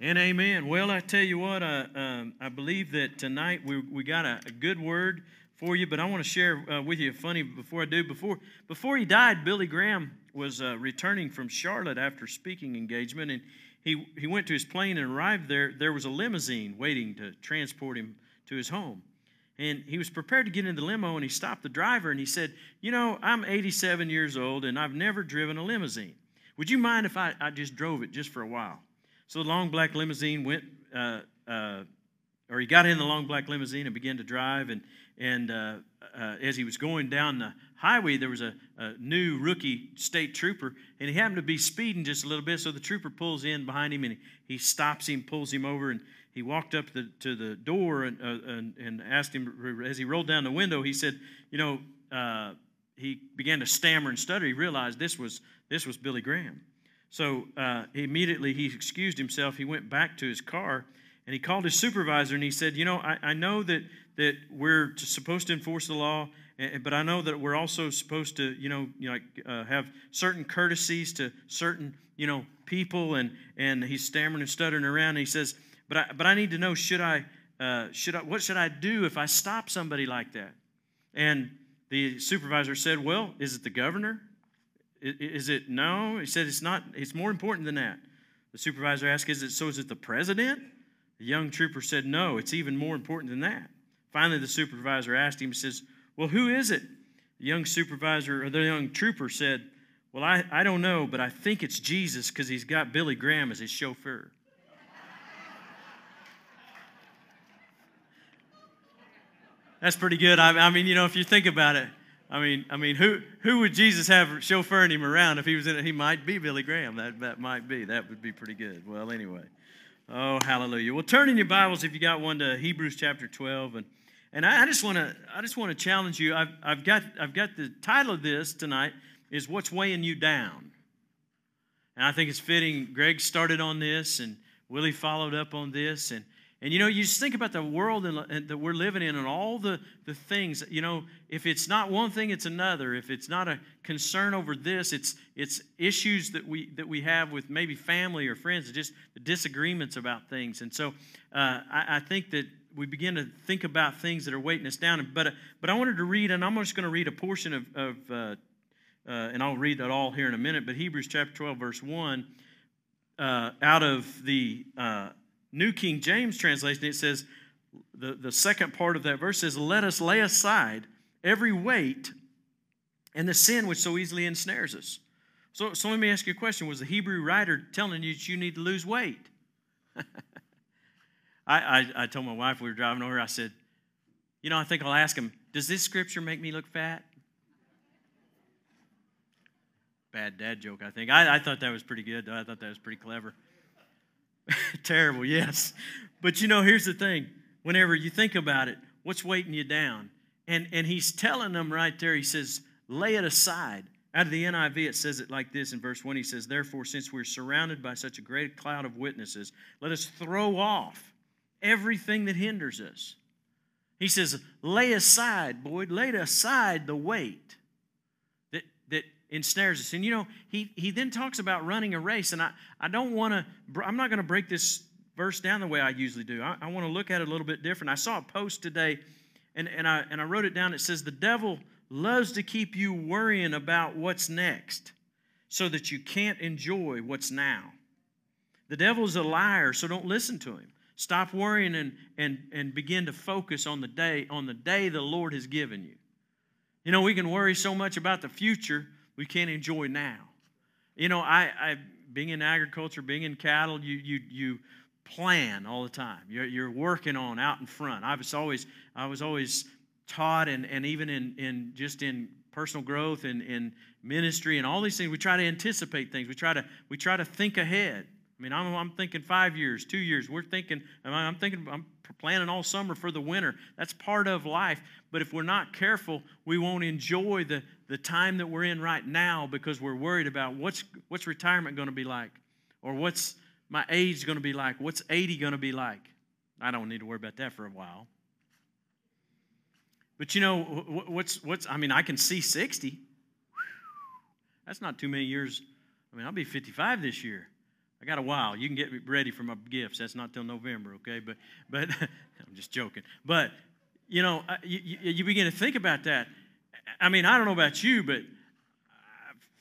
And amen. Well, I tell you what, uh, um, I believe that tonight we, we got a, a good word for you, but I want to share uh, with you a funny before I do. Before, before he died, Billy Graham was uh, returning from Charlotte after speaking engagement, and he, he went to his plane and arrived there. There was a limousine waiting to transport him to his home. And he was prepared to get in the limo, and he stopped the driver and he said, You know, I'm 87 years old and I've never driven a limousine. Would you mind if I, I just drove it just for a while? So the long black limousine went, uh, uh, or he got in the long black limousine and began to drive. And, and uh, uh as he was going down the highway, there was a, a, new rookie state trooper, and he happened to be speeding just a little bit. So the trooper pulls in behind him and he, stops him, pulls him over, and he walked up the, to the door and, uh, and, and, asked him, as he rolled down the window, he said, You know, uh, he began to stammer and stutter. He realized this was, this was Billy Graham. So uh, immediately he excused himself. He went back to his car and he called his supervisor and he said, You know, I, I know that, that we're supposed to enforce the law, but I know that we're also supposed to, you know, you know uh, have certain courtesies to certain, you know, people. And, and he's stammering and stuttering around. And he says, But I, but I need to know, should I, uh, should I, what should I do if I stop somebody like that? And the supervisor said, Well, is it the governor? Is it no? He said it's not, it's more important than that. The supervisor asked, Is it so? Is it the president? The young trooper said, No, it's even more important than that. Finally, the supervisor asked him, He says, Well, who is it? The young supervisor, or the young trooper said, Well, I, I don't know, but I think it's Jesus because he's got Billy Graham as his chauffeur. That's pretty good. I, I mean, you know, if you think about it, I mean, I mean, who who would Jesus have chauffeuring him around if he was in it? He might be Billy Graham. That that might be. That would be pretty good. Well, anyway. Oh, hallelujah. Well, turn in your Bibles if you got one to Hebrews chapter 12, and and I, just want to I just want to challenge you. I've I've got I've got the title of this tonight is what's weighing you down, and I think it's fitting. Greg started on this, and Willie followed up on this, and and you know, you just think about the world that we're living in and all the, the things. You know, if it's not one thing, it's another. If it's not a concern over this, it's it's issues that we that we have with maybe family or friends, just the disagreements about things. And so, uh, I, I, think that we begin to think about things that are weighting us down. But but I wanted to read, and I'm just going to read a portion of, of uh, uh, and I'll read that all here in a minute. But Hebrews chapter 12, verse one, uh, out of the uh, New King James translation, it says, the, the second part of that verse says, Let us lay aside every weight and the sin which so easily ensnares us. So, so let me ask you a question. Was the Hebrew writer telling you that you need to lose weight? I, I, I told my wife we were driving over, I said, You know, I think I'll ask him, Does this scripture make me look fat? Bad dad joke, I think. I, I thought that was pretty good, though. I thought that was pretty clever. Terrible, yes. But you know, here's the thing. Whenever you think about it, what's weighting you down? And, and he's telling them right there, he says, lay it aside. Out of the NIV, it says it like this in verse 1. He says, Therefore, since we're surrounded by such a great cloud of witnesses, let us throw off everything that hinders us. He says, Lay aside, Boyd, lay aside the weight ensnares us. And you know, he, he then talks about running a race, and I, I don't want to, I'm not going to break this verse down the way I usually do. I, I want to look at it a little bit different. I saw a post today, and, and, I, and I wrote it down. It says, The devil loves to keep you worrying about what's next so that you can't enjoy what's now. The devil's a liar, so don't listen to him. Stop worrying and, and, and begin to focus on the day, on the day the Lord has given you. You know, we can worry so much about the future we can't enjoy now. You know, I, I being in agriculture, being in cattle, you you you plan all the time. You're, you're working on out in front. I was always I was always taught and, and even in, in just in personal growth and in ministry and all these things, we try to anticipate things. We try to we try to think ahead. I mean, I'm, I'm thinking five years, two years. We're thinking, I'm thinking, I'm planning all summer for the winter. That's part of life. But if we're not careful, we won't enjoy the, the time that we're in right now because we're worried about what's, what's retirement going to be like or what's my age going to be like, what's 80 going to be like. I don't need to worry about that for a while. But you know, what's, what's, I mean, I can see 60. That's not too many years. I mean, I'll be 55 this year. I got a while. You can get ready for my gifts. That's not till November, okay? But, but I'm just joking. But, you know, you, you begin to think about that. I mean, I don't know about you, but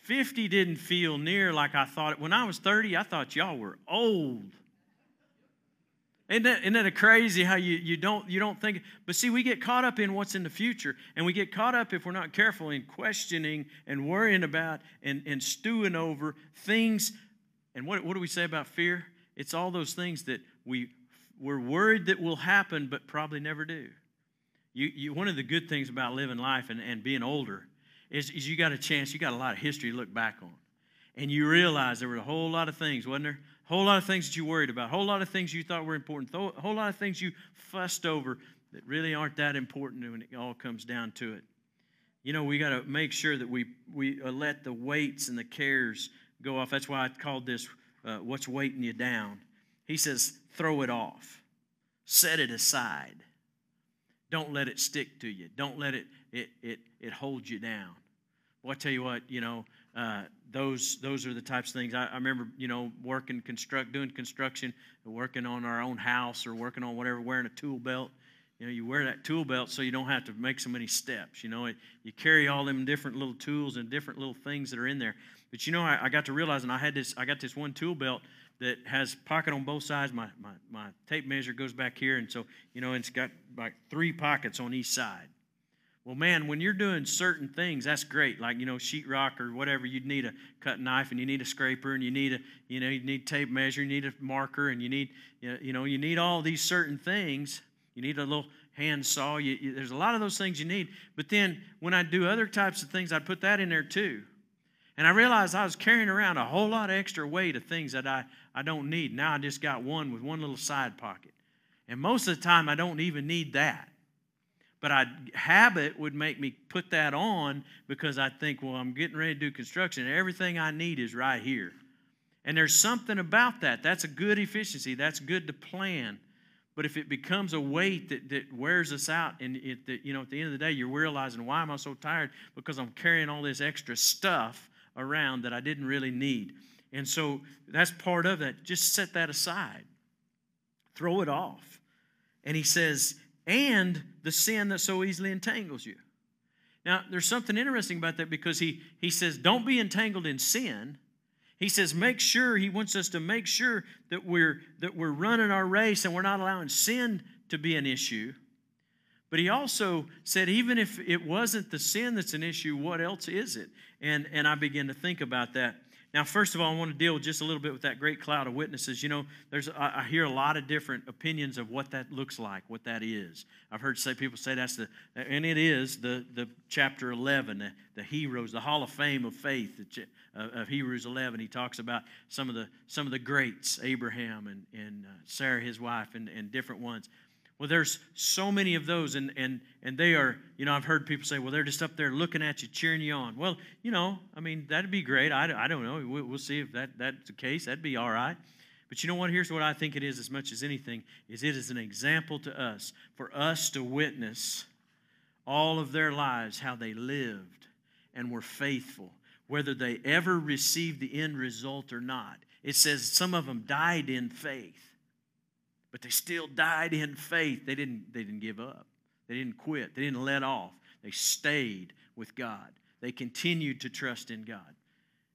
50 didn't feel near like I thought it. When I was 30, I thought y'all were old. Isn't that, isn't that crazy how you, you, don't, you don't think? But see, we get caught up in what's in the future, and we get caught up, if we're not careful, in questioning and worrying about and, and stewing over things. And what, what do we say about fear? It's all those things that we, we're worried that will happen, but probably never do. You, you, one of the good things about living life and, and being older is, is you got a chance, you got a lot of history to look back on. And you realize there were a whole lot of things, wasn't there? A whole lot of things that you worried about, a whole lot of things you thought were important, a whole lot of things you fussed over that really aren't that important when it all comes down to it. You know, we got to make sure that we, we uh, let the weights and the cares go off. That's why I called this uh, What's Weighting You Down. He says, throw it off, set it aside. Don't let it stick to you. Don't let it, it, it, it hold you down. Well, I tell you what, you know, uh, those those are the types of things. I, I, remember, you know, working construct, doing construction, working on our own house or working on whatever, wearing a tool belt. You know, you wear that tool belt so you don't have to make so many steps. You know, it, you carry all them different little tools and different little things that are in there. But you know, I, I got to realize, and I had this, I got this one tool belt that has pocket on both sides. My, my, my tape measure goes back here, and so you know, it's got like three pockets on each side. Well, man, when you're doing certain things, that's great. Like you know, sheetrock or whatever, you'd need a cut knife, and you need a scraper, and you need a you know, you need tape measure, you need a marker, and you need you know, you need all these certain things. You need a little hand saw. You, you, there's a lot of those things you need. But then when I do other types of things, I put that in there too. And I realized I was carrying around a whole lot of extra weight of things that I, I don't need. Now I just got one with one little side pocket. And most of the time, I don't even need that. But I habit would make me put that on because I think, well, I'm getting ready to do construction. Everything I need is right here. And there's something about that. That's a good efficiency. That's good to plan. But if it becomes a weight that, that wears us out, and it, that, you know, at the end of the day, you're realizing, why am I so tired? Because I'm carrying all this extra stuff around that I didn't really need. And so that's part of that. Just set that aside, throw it off. And he says, and the sin that so easily entangles you. Now, there's something interesting about that because he, he says, don't be entangled in sin. He says, make sure, he wants us to make sure that we're, that we're running our race and we're not allowing sin to be an issue. But he also said, even if it wasn't the sin that's an issue, what else is it? And, and I began to think about that. Now, first of all, I want to deal just a little bit with that great cloud of witnesses. You know, there's I hear a lot of different opinions of what that looks like, what that is. I've heard say people say that's the, and it is the the chapter 11, the, the heroes, the Hall of Fame of faith of Hebrews 11. He talks about some of the some of the greats, Abraham and and uh, Sarah, his wife, and and different ones. Well, there's so many of those, and, and, and they are, you know, I've heard people say, well, they're just up there looking at you, cheering you on. Well, you know, I mean, that'd be great. I, I don't know. We'll, we'll see if that, that's the case. That'd be all right. But you know what? Here's what I think it is as much as anything, is it is an example to us, for us to witness all of their lives, how they lived and were faithful, whether they ever received the end result or not. It says some of them died in faith but they still died in faith. They didn't, they didn't give up, they didn't quit, they didn't let off. They stayed with God, they continued to trust in God.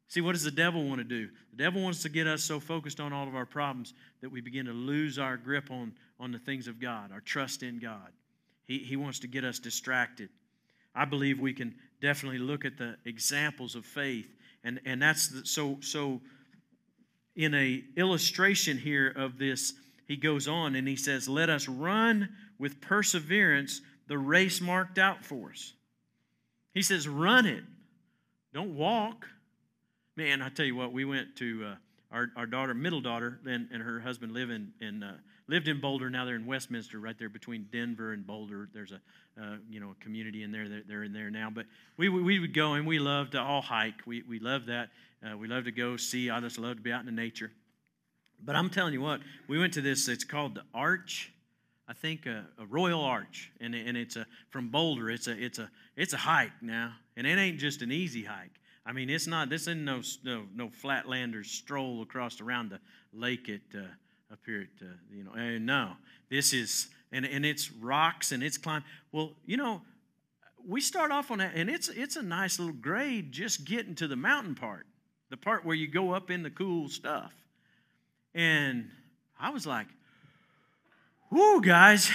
See, what does the devil want to do? The devil wants to get us so focused on all of our problems that we begin to lose our grip on, on the things of God, our trust in God. He, he wants to get us distracted. I believe we can definitely look at the examples of faith, and, and that's the, so so. In a illustration here of this he goes on and he says, Let us run with perseverance the race marked out for us. He says, Run it. Don't walk. Man, I tell you what, we went to uh, our, our daughter, middle daughter, and, and her husband live in, in uh, lived in Boulder. Now they're in Westminster, right there between Denver and Boulder. There's a uh, you know a community in there. They're, they're, in there now. But we, we would go and we loved to all hike. We, we love that. Uh, we love to go see. I just love to be out in the nature. But I'm telling you what, we went to this, it's called the Arch. I think a, a Royal Arch, and, and it's a from Boulder. It's a it's a it's a hike now, and it ain't just an easy hike. I mean, it's not. This isn't no no, no flatlanders stroll across around the lake at uh, up here at uh, you know. And no, this is and and it's rocks and it's climb. Well, you know, we start off on that, and it's it's a nice little grade just getting to the mountain part, the part where you go up in the cool stuff. And I was like, "Whoo, guys!"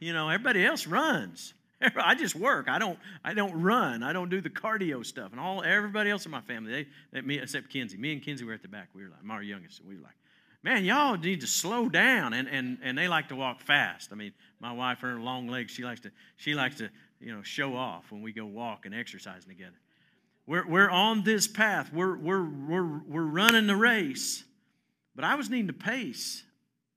You know, everybody else runs. I just work. I don't. I don't run. I don't do the cardio stuff. And all everybody else in my family, they, they me except Kinsey. Me and Kinsey were at the back. We were like, my youngest. We were like, man, y'all need to slow down. And and and they like to walk fast. I mean, my wife, her long legs, she likes to she likes to you know show off when we go walk and exercising together. We're we're on this path. We're we're we're we're running the race. But I was needing to pace,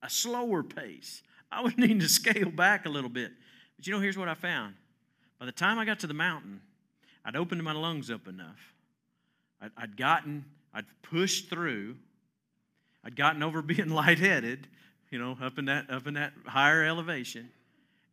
a slower pace. I was needing to scale back a little bit. But you know, here's what I found. By the time I got to the mountain, I'd opened my lungs up enough. I'd, I'd gotten, I'd pushed through. I'd gotten over being lightheaded, you know, up in that up in that higher elevation,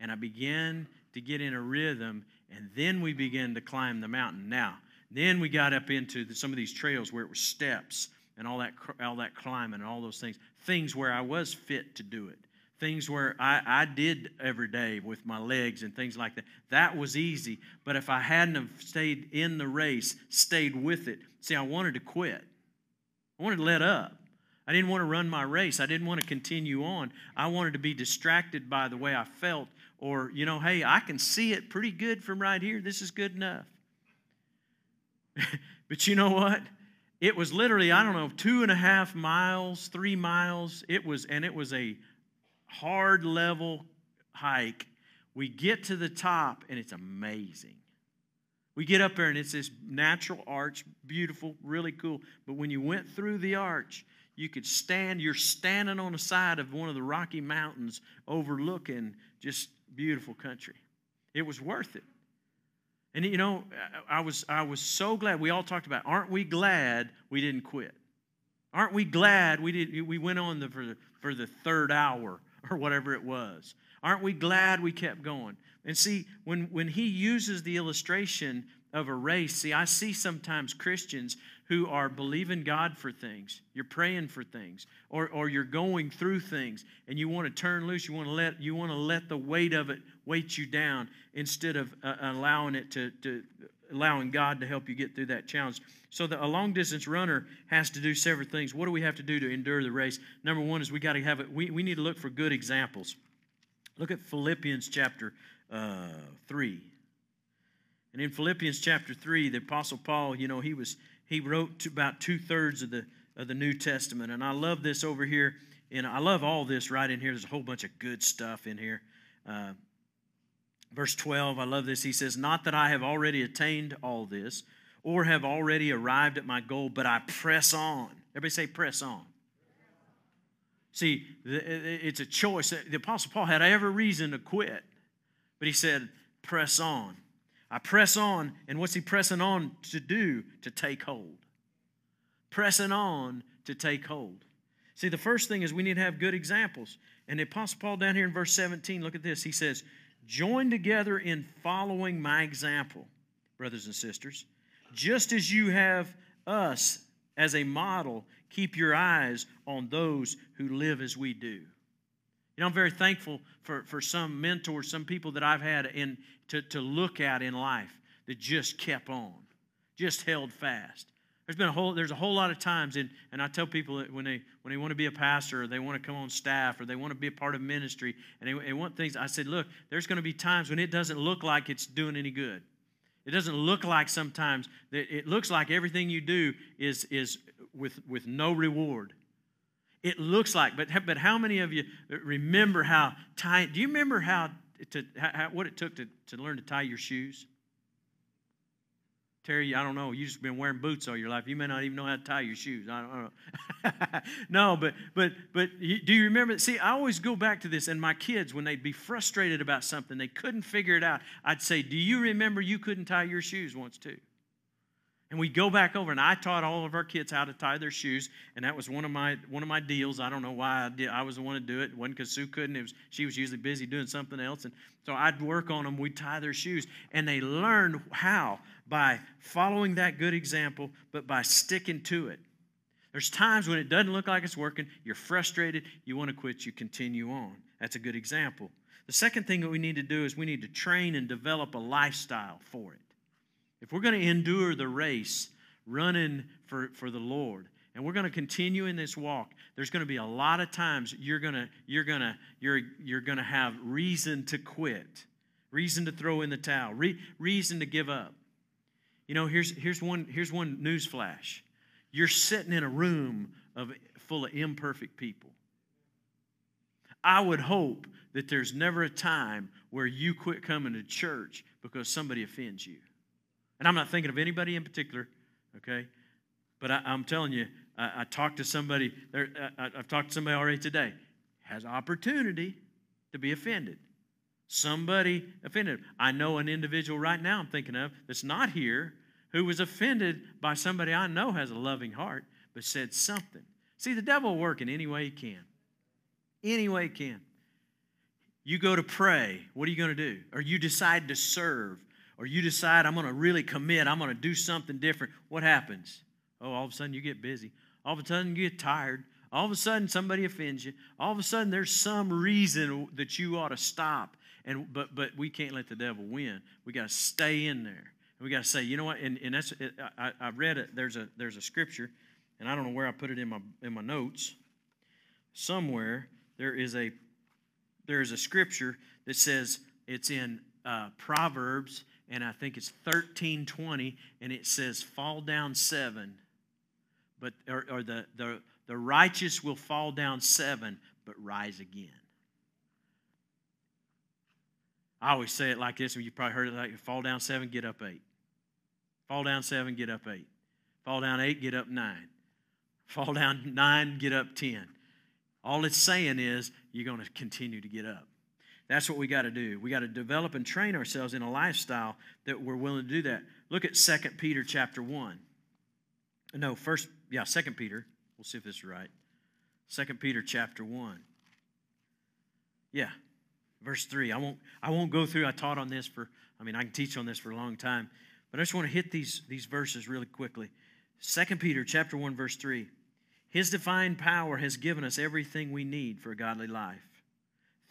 and I began to get in a rhythm. And then we began to climb the mountain. Now, then we got up into the, some of these trails where it was steps and all that all that climbing and all those things, things where I was fit to do it things where I, I did every day with my legs and things like that. That was easy. But if I hadn't have stayed in the race, stayed with it, see, I wanted to quit. I wanted to let up. I didn't want to run my race. I didn't want to continue on. I wanted to be distracted by the way I felt, or, you know, hey, I can see it pretty good from right here. This is good enough. but you know what? It was literally, I don't know, two and a half miles, three miles. It was, and it was a hard level hike. We get to the top and it's amazing. We get up there and it's this natural arch, beautiful, really cool. But when you went through the arch, you could stand, you're standing on the side of one of the Rocky Mountains overlooking just beautiful country. It was worth it. And you know, I was I was so glad we all talked about, aren't we glad we didn't quit? Aren't we glad we did we went on the, for the for the third hour or whatever it was. Aren't we glad we kept going? And see, when, when he uses the illustration of a race, see, I see sometimes Christians who are believing God for things. You're praying for things, or, or you're going through things, and you want to turn loose. You want to let you want to let the weight of it weight you down instead of uh, allowing it to, to allowing God to help you get through that challenge. So the, a long distance runner has to do several things. What do we have to do to endure the race? Number one is we got to have it. We, we need to look for good examples. Look at Philippians chapter uh, three. And in Philippians chapter three, the Apostle Paul, you know, he was he wrote about two thirds of the of the New Testament, and I love this over here. And I love all this right in here. There's a whole bunch of good stuff in here. Uh, Verse 12, I love this. He says, Not that I have already attained all this or have already arrived at my goal, but I press on. Everybody say, press on. See, it's a choice. The Apostle Paul had every reason to quit, but he said, press on. I press on, and what's he pressing on to do? To take hold. Pressing on to take hold. See, the first thing is we need to have good examples. And the Apostle Paul down here in verse 17, look at this. He says, Join together in following my example, brothers and sisters. Just as you have us as a model, keep your eyes on those who live as we do. You know, I'm very thankful for, for some mentors, some people that I've had in, to, to look at in life that just kept on, just held fast. There's been a whole there's a whole lot of times, and, and I tell people that when they when they want to be a pastor or they want to come on staff or they want to be a part of ministry and they, they want things, I said, look, there's going to be times when it doesn't look like it's doing any good. It doesn't look like sometimes that it looks like everything you do is is with with no reward. It looks like, but but how many of you remember how tie? Do you remember how to how, what it took to, to learn to tie your shoes? Terry, I don't know. You've just been wearing boots all your life. You may not even know how to tie your shoes. I don't know. no, but but but do you remember? See, I always go back to this. And my kids, when they'd be frustrated about something, they couldn't figure it out. I'd say, "Do you remember you couldn't tie your shoes once too?" And we go back over, and I taught all of our kids how to tie their shoes, and that was one of my one of my deals. I don't know why I did. I was the one to do it. It wasn't because Sue couldn't. It was she was usually busy doing something else, and so I'd work on them. We'd tie their shoes, and they learned how by following that good example, but by sticking to it. There's times when it doesn't look like it's working. You're frustrated. You want to quit. You continue on. That's a good example. The second thing that we need to do is we need to train and develop a lifestyle for it. If we're going to endure the race running for, for the Lord, and we're going to continue in this walk, there's going to be a lot of times you're going to you're going to you're you're going to have reason to quit, reason to throw in the towel, re, reason to give up. You know, here's here's one here's one news flash. You're sitting in a room of full of imperfect people. I would hope that there's never a time where you quit coming to church because somebody offends you. And I'm not thinking of anybody in particular, okay? But I, am telling you, I, I, talked to somebody, there, I, I've talked to somebody already today, has opportunity to be offended. Somebody offended. I know an individual right now I'm thinking of that's not here who was offended by somebody I know has a loving heart, but said something. See, the devil will work in any way he can. Any way he can. You go to pray, what are you going to do? Or you decide to serve, or you decide, I'm going to really commit, I'm going to do something different, what happens? Oh, all of a sudden you get busy. All of a sudden you get tired. All of a sudden somebody offends you. All of a sudden there's some reason that you ought to stop. And but but we can't let the devil win. We got to stay in there. And we got to say, you know what? And, and that's it, I, I read it. There's a there's a scripture, and I don't know where I put it in my in my notes. Somewhere there is a there is a scripture that says it's in uh, Proverbs and I think it's 1320, and it says, Fall down seven, but or, or the, the, the righteous will fall down seven, but rise again. I always say it like this, and you've probably heard it like fall down seven, get up eight. Fall down seven, get up eight. Fall down eight, get up nine. Fall down nine, get up ten. All it's saying is you're going to continue to get up. That's what we got to do. We got to develop and train ourselves in a lifestyle that we're willing to do that. Look at 2 Peter chapter 1. No, first, yeah, 2 Peter. We'll see if this is right. 2 Peter chapter 1. Yeah, verse 3. I won't, I won't go through, I taught on this for, I mean, I can teach on this for a long time, but I just want to hit these, these verses really quickly. 2 Peter chapter 1, verse 3. His divine power has given us everything we need for a godly life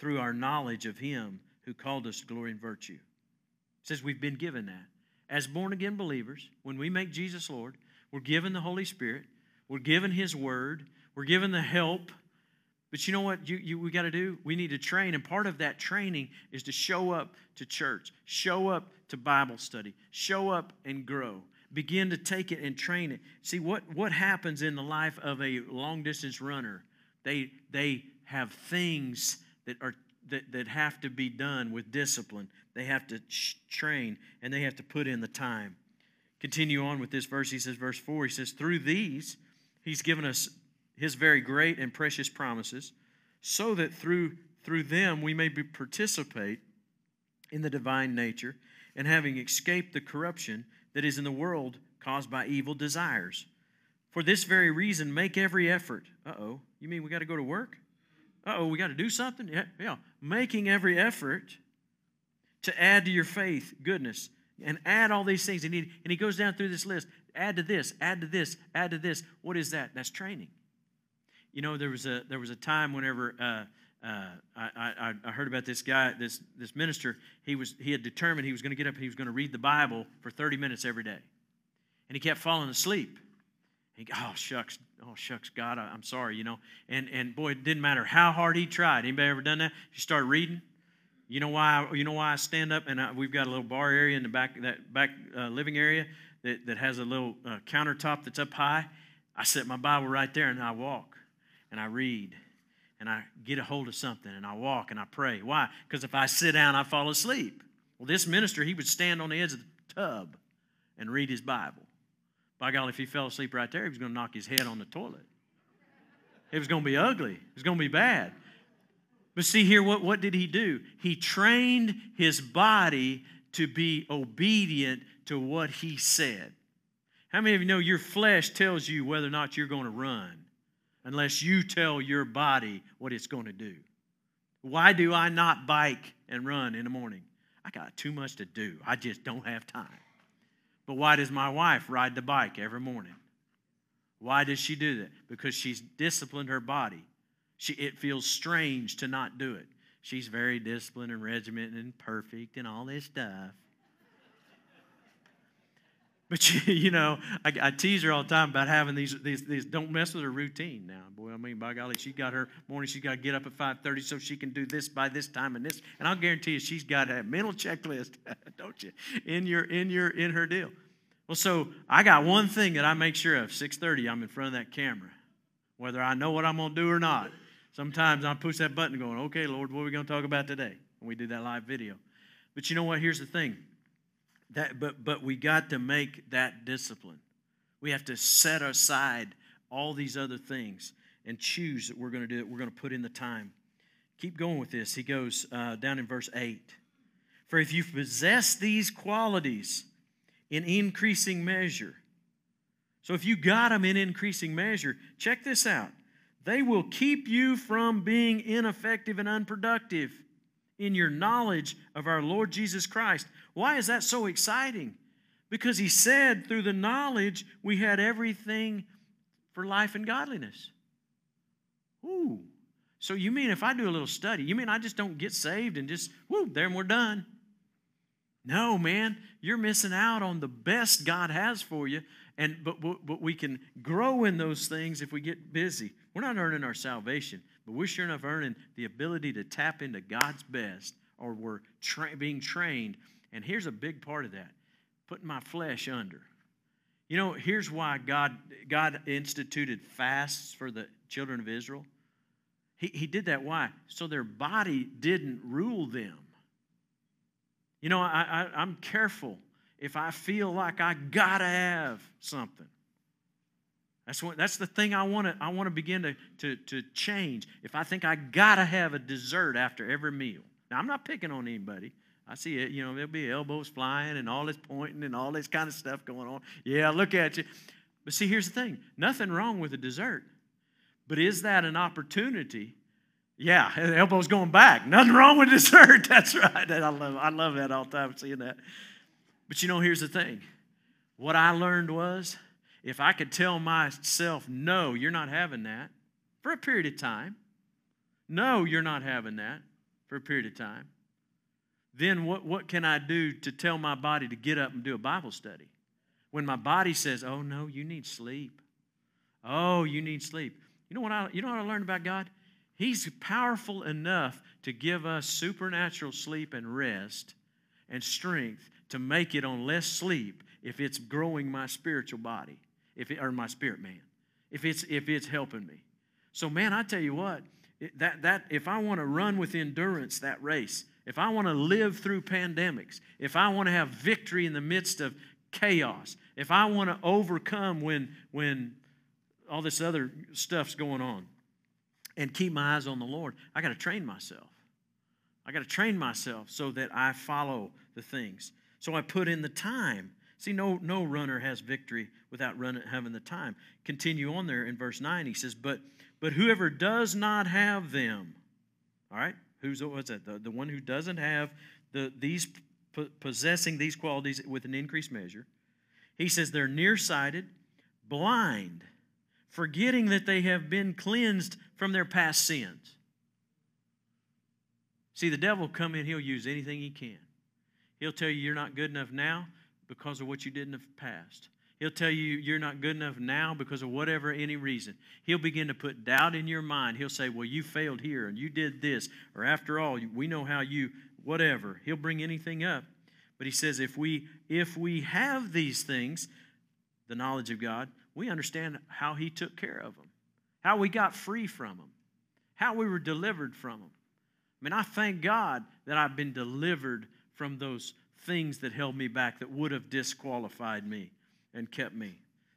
through our knowledge of Him who called us to glory and virtue. It says we've been given that. As born again believers, when we make Jesus Lord, we're given the Holy Spirit, we're given His Word, we're given the help. But you know what you, you, we got to do? We need to train. And part of that training is to show up to church, show up to Bible study, show up and grow. Begin to take it and train it. See, what, what happens in the life of a long distance runner? They, they have things that are that, that have to be done with discipline. They have to train and they have to put in the time. Continue on with this verse. He says, verse 4, he says, Through these, he's given us his very great and precious promises, so that through, through them we may be participate in the divine nature, and having escaped the corruption that is in the world caused by evil desires. For this very reason, make every effort. Uh oh, you mean we got to go to work? Oh, we got to do something? Yeah, yeah. Making every effort to add to your faith goodness and add all these things. And he, and he goes down through this list add to this, add to this, add to this. What is that? That's training. You know, there was a, there was a time whenever uh, uh, I, I, I, heard about this guy, this, this minister. He, was, he had determined he was going to get up and he was going to read the Bible for 30 minutes every day. And he kept falling asleep. He, oh shucks, oh shucks, God, I, am sorry, you know. And and boy, it didn't matter how hard he tried. Anybody ever done that? You start reading. You know why? You know why I stand up and I, we've got a little bar area in the back that back uh, living area that, that has a little uh, countertop that's up high. I set my Bible right there and I walk and I read and I get a hold of something and I walk and I pray. Why? Because if I sit down, I fall asleep. Well, this minister, he would stand on the edge of the tub and read his Bible. By golly, if he fell asleep right there, he was going to knock his head on the toilet. It was going to be ugly. It was going to be bad. But see here, what, what did he do? He trained his body to be obedient to what he said. How many of you know your flesh tells you whether or not you're going to run unless you tell your body what it's going to do? Why do I not bike and run in the morning? I got too much to do. I just don't have time. But why does my wife ride the bike every morning? Why does she do that? Because she's disciplined her body. She, it feels strange to not do it. She's very disciplined and regimented and perfect and all this stuff. But you, you know, I, I, tease her all the time about having these, these, these. Don't mess with her routine now, boy. I mean, by golly, she got her morning. She's got to get up at five thirty so she can do this by this time and this. And I'll guarantee you, she's got a mental checklist, don't you? In your in your in her deal. Well, so I got one thing that I make sure of. Six thirty, I'm in front of that camera, whether I know what I'm gonna do or not. Sometimes I push that button, going, "Okay, Lord, what are we gonna talk about today?" And we do that live video. But you know what? Here's the thing that, but, but we got to make that discipline. We have to set aside all these other things and choose that we're going to do it. We're going to put in the time. Keep going with this. He goes uh, down in verse 8. For if you possess these qualities in increasing measure, so if you got them in increasing measure, check this out. They will keep you from being ineffective and unproductive in your knowledge of our Lord Jesus Christ. Why is that so exciting? Because he said through the knowledge we had everything for life and godliness. Ooh. So you mean if I do a little study, you mean I just don't get saved and just, whoo, there and we're done? No, man, you're missing out on the best God has for you. And but, but we can grow in those things if we get busy. We're not earning our salvation, but we're sure enough earning the ability to tap into God's best, or we're tra- being trained. And here's a big part of that putting my flesh under. You know, here's why God, God instituted fasts for the children of Israel. He, he did that why? So their body didn't rule them. You know, I, I, I'm careful if I feel like I gotta have something. That's what that's the thing I want to I want to begin to, to, to change. If I think I gotta have a dessert after every meal. Now I'm not picking on anybody. I see it, you know, there'll be elbows flying and all this pointing and all this kind of stuff going on. Yeah, look at you. But see, here's the thing nothing wrong with a dessert. But is that an opportunity? Yeah, the elbow's going back. Nothing wrong with dessert. That's right. I love, I love that all the time, seeing that. But you know, here's the thing. What I learned was if I could tell myself, no, you're not having that for a period of time, no, you're not having that for a period of time, then what, what can I do to tell my body to get up and do a Bible study? When my body says, oh, no, you need sleep. Oh, you need sleep. You know what I, you know what I learned about God? He's powerful enough to give us supernatural sleep and rest and strength to make it on less sleep if it's growing my spiritual body if it, or my spirit man, if it's if it's helping me. So man, I tell you what, that that if I want to run with endurance that race, if I want to live through pandemics, if I want to have victory in the midst of chaos, if I want to overcome when when all this other stuff's going on and keep my eyes on the Lord, I got to train myself. I got to train myself so that I follow the things. So I put in the time See, no, no runner has victory without running, having the time. Continue on there in verse 9. He says, But but whoever does not have them, all right, who's what's that? The, the one who doesn't have the these possessing these qualities with an increased measure. He says they're nearsighted, blind, forgetting that they have been cleansed from their past sins. See, the devil come in, he'll use anything he can. He'll tell you you're not good enough now because of what you did in the past. He'll tell you you're not good enough now because of whatever any reason. He'll begin to put doubt in your mind. He'll say, Well, you failed here and you did this, or after all, we know how you, whatever. He'll bring anything up. But he says, if we if we have these things, the knowledge of God, we understand how he took care of them, how we got free from them, how we were delivered from them. I mean, I thank God that I've been delivered from those things that held me back that would have disqualified me and kept me.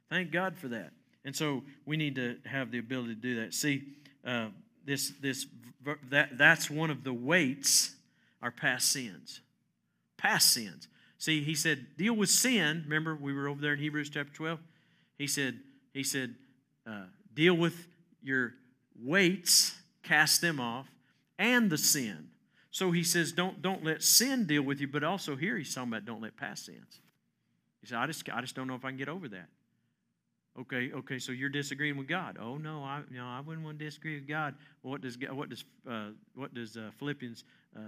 Thank God for that. And so we need to have the ability to do that. See, uh, this this that that's one of the weights our past sins. Past sins. See, he said, deal with sin. Remember, we were over there in Hebrews chapter 12. He said, he said, uh, deal with your weights, cast them off, and the sin. So he says, don't, don't let sin deal with you, but also here he's talking about don't let past sins. He said, I just, I just don't know if I can get over that. Okay, okay, so you're disagreeing with God. Oh no, I you know I wouldn't want to disagree with God. Well, what does what does uh, what does uh, Philippians uh,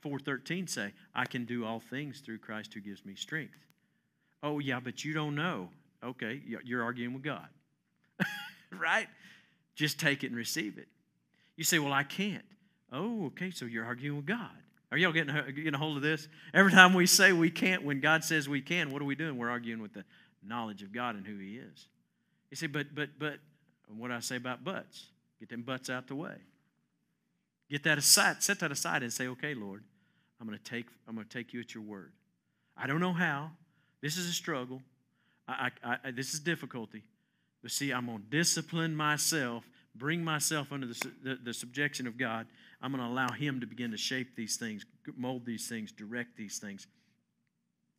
four thirteen say? I can do all things through Christ who gives me strength. Oh yeah, but you don't know. Okay, you're arguing with God, right? Just take it and receive it. You say, well, I can't. Oh, okay, so you're arguing with God. Are y'all getting, getting a hold of this? Every time we say we can't, when God says we can, what are we doing? We're arguing with the knowledge of God and who He is. You say, but, but, but, what do I say about butts? Get them butts out the way. Get that aside, set that aside and say, okay, Lord, I'm going to take, I'm going to take you at your word. I don't know how. This is a struggle. I, I, I, this is difficulty. But see, I'm going to discipline myself, bring myself under the, the, the subjection of God. I'm going to allow Him to begin to shape these things, mold these things, direct these things.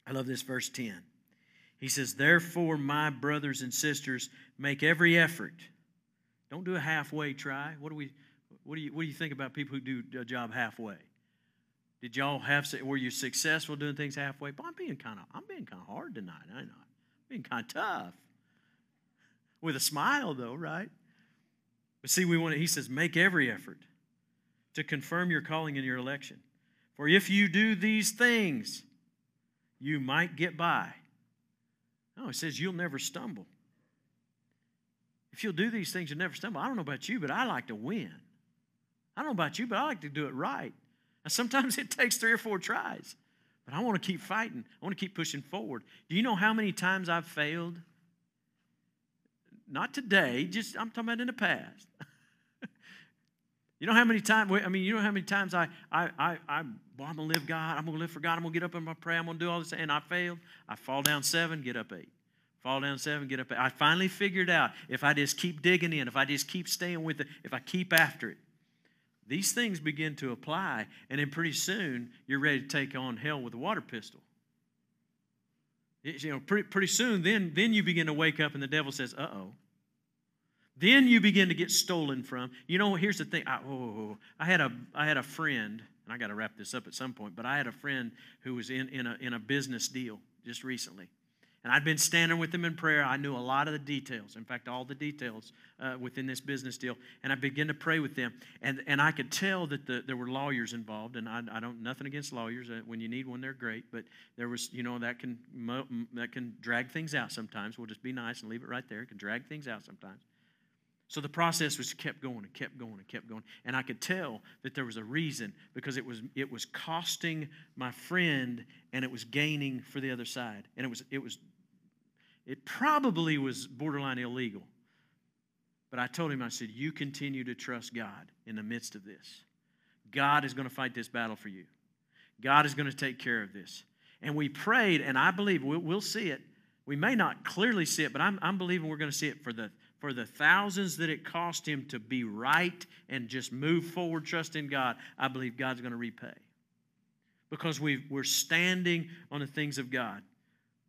I love this verse 10. He says, Therefore, my brothers and sisters, make every effort. Don't do a halfway try. What do, we, what do, you, what do you think about people who do a job halfway? Did y'all have, were you successful doing things halfway? But I'm being kind of, I'm being kind of hard tonight, I know. I'm being kind of tough. With a smile, though, right? But see, we want to, he says, make every effort to confirm your calling and your election. For if you do these things, you might get by. No, it says you'll never stumble. If you'll do these things, you'll never stumble. I don't know about you, but I like to win. I don't know about you, but I like to do it right. And sometimes it takes three or four tries. But I want to keep fighting. I want to keep pushing forward. Do you know how many times I've failed? Not today, just I'm talking about in the past. you know how many times, I mean, you know how many times I, I, I, I well, I'm going to live God. I'm going to live for God. I'm going to get up and pray. I'm going to do all this. And I failed. I fall down seven, get up eight. Fall down seven, get up eight. I finally figured out if I just keep digging in, if I just keep staying with it, if I keep after it, these things begin to apply. And then pretty soon, you're ready to take on hell with a water pistol. you know, pretty, pretty soon, then, then you begin to wake up and the devil says, uh oh. Then you begin to get stolen from. You know, here's the thing. I, oh, I, had, a, I had a friend and I got to wrap this up at some point, but I had a friend who was in, in, a, in a business deal just recently. And I'd been standing with him in prayer. I knew a lot of the details, in fact, all the details uh, within this business deal. And I began to pray with them. And, and I could tell that the, there were lawyers involved. And I, I don't, nothing against lawyers. Uh, when you need one, they're great. But there was, you know, that can, that can drag things out sometimes. We'll just be nice and leave it right there. It can drag things out sometimes. So the process was kept going and kept going and kept going. And I could tell that there was a reason because it was it was costing my friend and it was gaining for the other side. And it was it was it probably was borderline illegal. But I told him, I said, you continue to trust God in the midst of this. God is going to fight this battle for you. God is going to take care of this. And we prayed, and I believe we'll, we'll see it. We may not clearly see it, but I'm, I'm believing we're going to see it for the for the thousands that it cost him to be right and just move forward, trust in God, I believe God's going to repay. Because we we're standing on the things of God.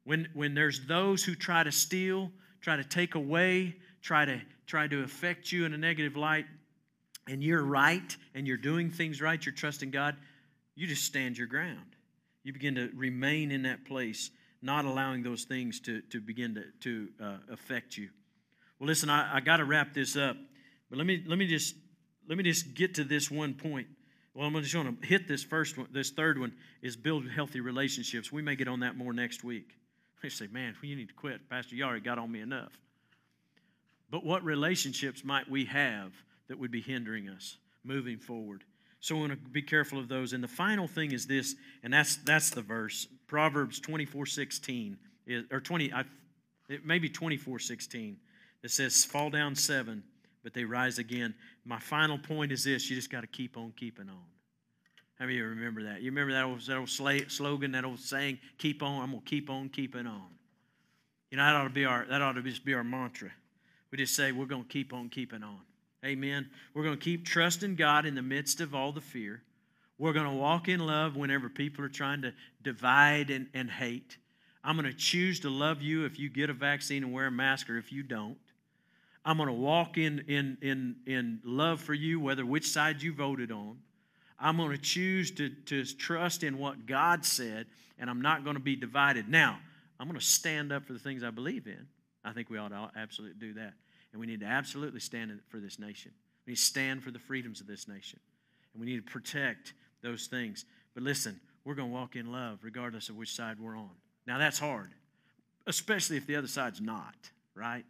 When, when there's those who try to steal, try to take away, try to, try to affect you in a negative light, and you're right and you're doing things right, you're trusting God, you just stand your ground. You begin to remain in that place, not allowing those things to, to begin to, to uh, affect you. Well, listen, I, I got to wrap this up, but let me let me just let me just get to this one point. Well, I'm just going to hit this first one. This third one is build healthy relationships. We may get on that more next week. You say, man, you need to quit. Pastor, you already got on me enough. But what relationships might we have that would be hindering us moving forward? So we want to be careful of those. And the final thing is this, and that's that's the verse. Proverbs 24, 16, eh, or 20, I, it may be 24, 16. It says, fall down seven, but they rise again. My final point is this you just got to keep on keeping on. How many of you remember that? You remember that old, that old slogan, that old saying, keep on, I'm going to keep on keeping on. You know, that ought to be our, that ought to just be our mantra. We just say, we're going to keep on keeping on. Amen. We're going to keep trusting God in the midst of all the fear. We're going to walk in love whenever people are trying to divide and, and hate. I'm going to choose to love you if you get a vaccine and wear a mask or if you don't. I'm going to walk in, in, in, in love for you, whether which side you voted on. I'm going to choose to, to trust in what God said, and I'm not going to be divided. Now, I'm going to stand up for the things I believe in. I think we ought to absolutely do that. And we need to absolutely stand for this nation. We need to stand for the freedoms of this nation. And we need to protect those things. But listen, we're going to walk in love regardless of which side we're on. Now, that's hard, especially if the other side's not, right?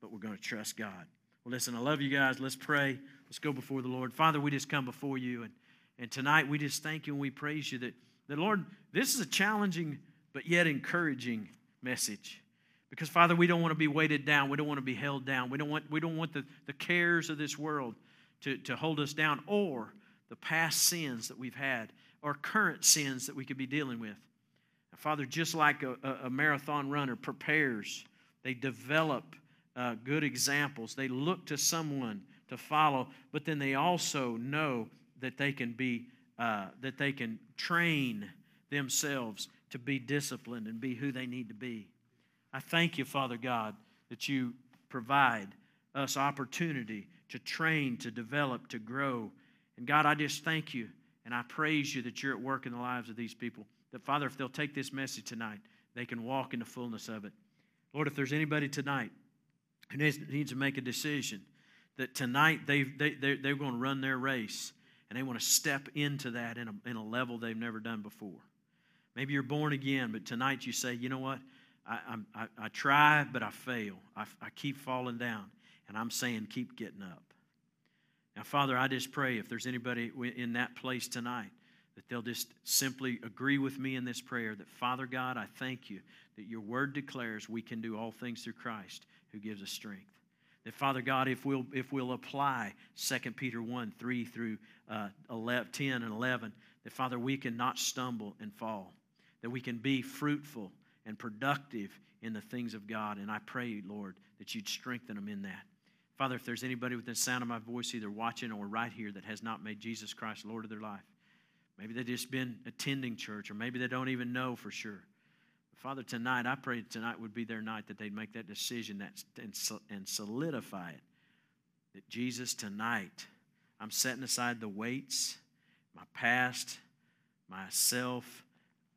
But we're going to trust God. Well, listen, I love you guys. Let's pray. Let's go before the Lord. Father, we just come before you. And, and tonight we just thank you and we praise you that, that, Lord, this is a challenging but yet encouraging message. Because, Father, we don't want to be weighted down. We don't want to be held down. We don't want, we don't want the, the cares of this world to, to hold us down or the past sins that we've had or current sins that we could be dealing with. Father, just like a, a, marathon runner prepares, they develop uh, good examples. They look to someone to follow, but then they also know that they can be uh, that they can train themselves to be disciplined and be who they need to be. I thank you, Father God, that you provide us opportunity to train, to develop, to grow. And God, I just thank you and I praise you that you're at work in the lives of these people. That, Father, if they'll take this message tonight, they can walk in the fullness of it. Lord, if there's anybody tonight who needs, to make a decision, that tonight they, they, they're, they're going to run their race and they want to step into that in a, in a level they've never done before. Maybe you're born again, but tonight you say, you know what? I, I, I try, but I fail. I, I keep falling down. And I'm saying, keep getting up. Now, Father, I just pray if there's anybody in that place tonight, that they'll just simply agree with me in this prayer that, Father God, I thank you that your word declares we can do all things through Christ who gives us strength. That, Father God, if we'll, if we'll apply 2 Peter 1 3 through uh, 11, 10 and 11, that, Father, we can not stumble and fall, that we can be fruitful and productive in the things of God. And I pray, Lord, that you'd strengthen them in that. Father, if there's anybody within the sound of my voice, either watching or right here, that has not made Jesus Christ Lord of their life, maybe they've just been attending church, or maybe they don't even know for sure. Father, tonight, I pray tonight would be their night that they'd make that decision that, and solidify it. That Jesus, tonight, I'm setting aside the weights, my past, myself,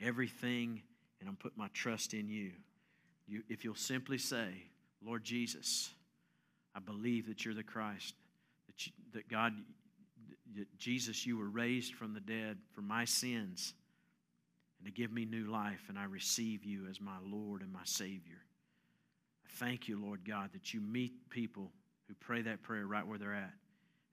everything, and I'm putting my trust in you. you. If you'll simply say, Lord Jesus, I believe that you're the Christ, that, you, that God, that Jesus, you were raised from the dead for my sins and to give me new life, and I receive you as my Lord and my Savior. I thank you, Lord God, that you meet people who pray that prayer right where they're at.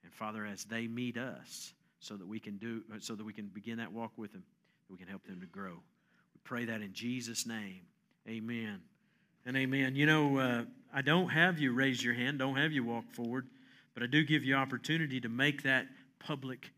And Father, as they meet us, so that we can do so that we can begin that walk with them, we can help them to grow. We pray that in Jesus' name. Amen. And amen. You know, uh, I don't have you raise your hand, don't have you walk forward, but I do give you opportunity to make that public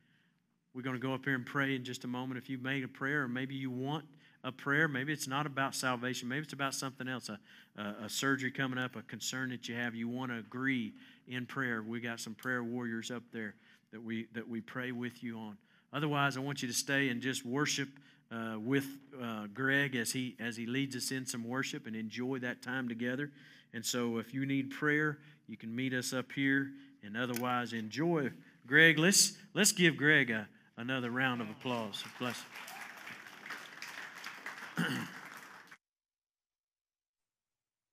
we're going to go up here and pray in just a moment. If you made a prayer, or maybe you want a prayer, maybe it's not about salvation, maybe it's about something else, a, a, a surgery coming up, a concern that you have, you want to agree in prayer. We got some prayer warriors up there that we that we pray with you on. Otherwise, I want you to stay and just worship uh, with uh, Greg as he as he leads us in some worship and enjoy that time together. And so, if you need prayer, you can meet us up here. And otherwise, enjoy Greg. Let's let's give Greg a another round of applause. Bless.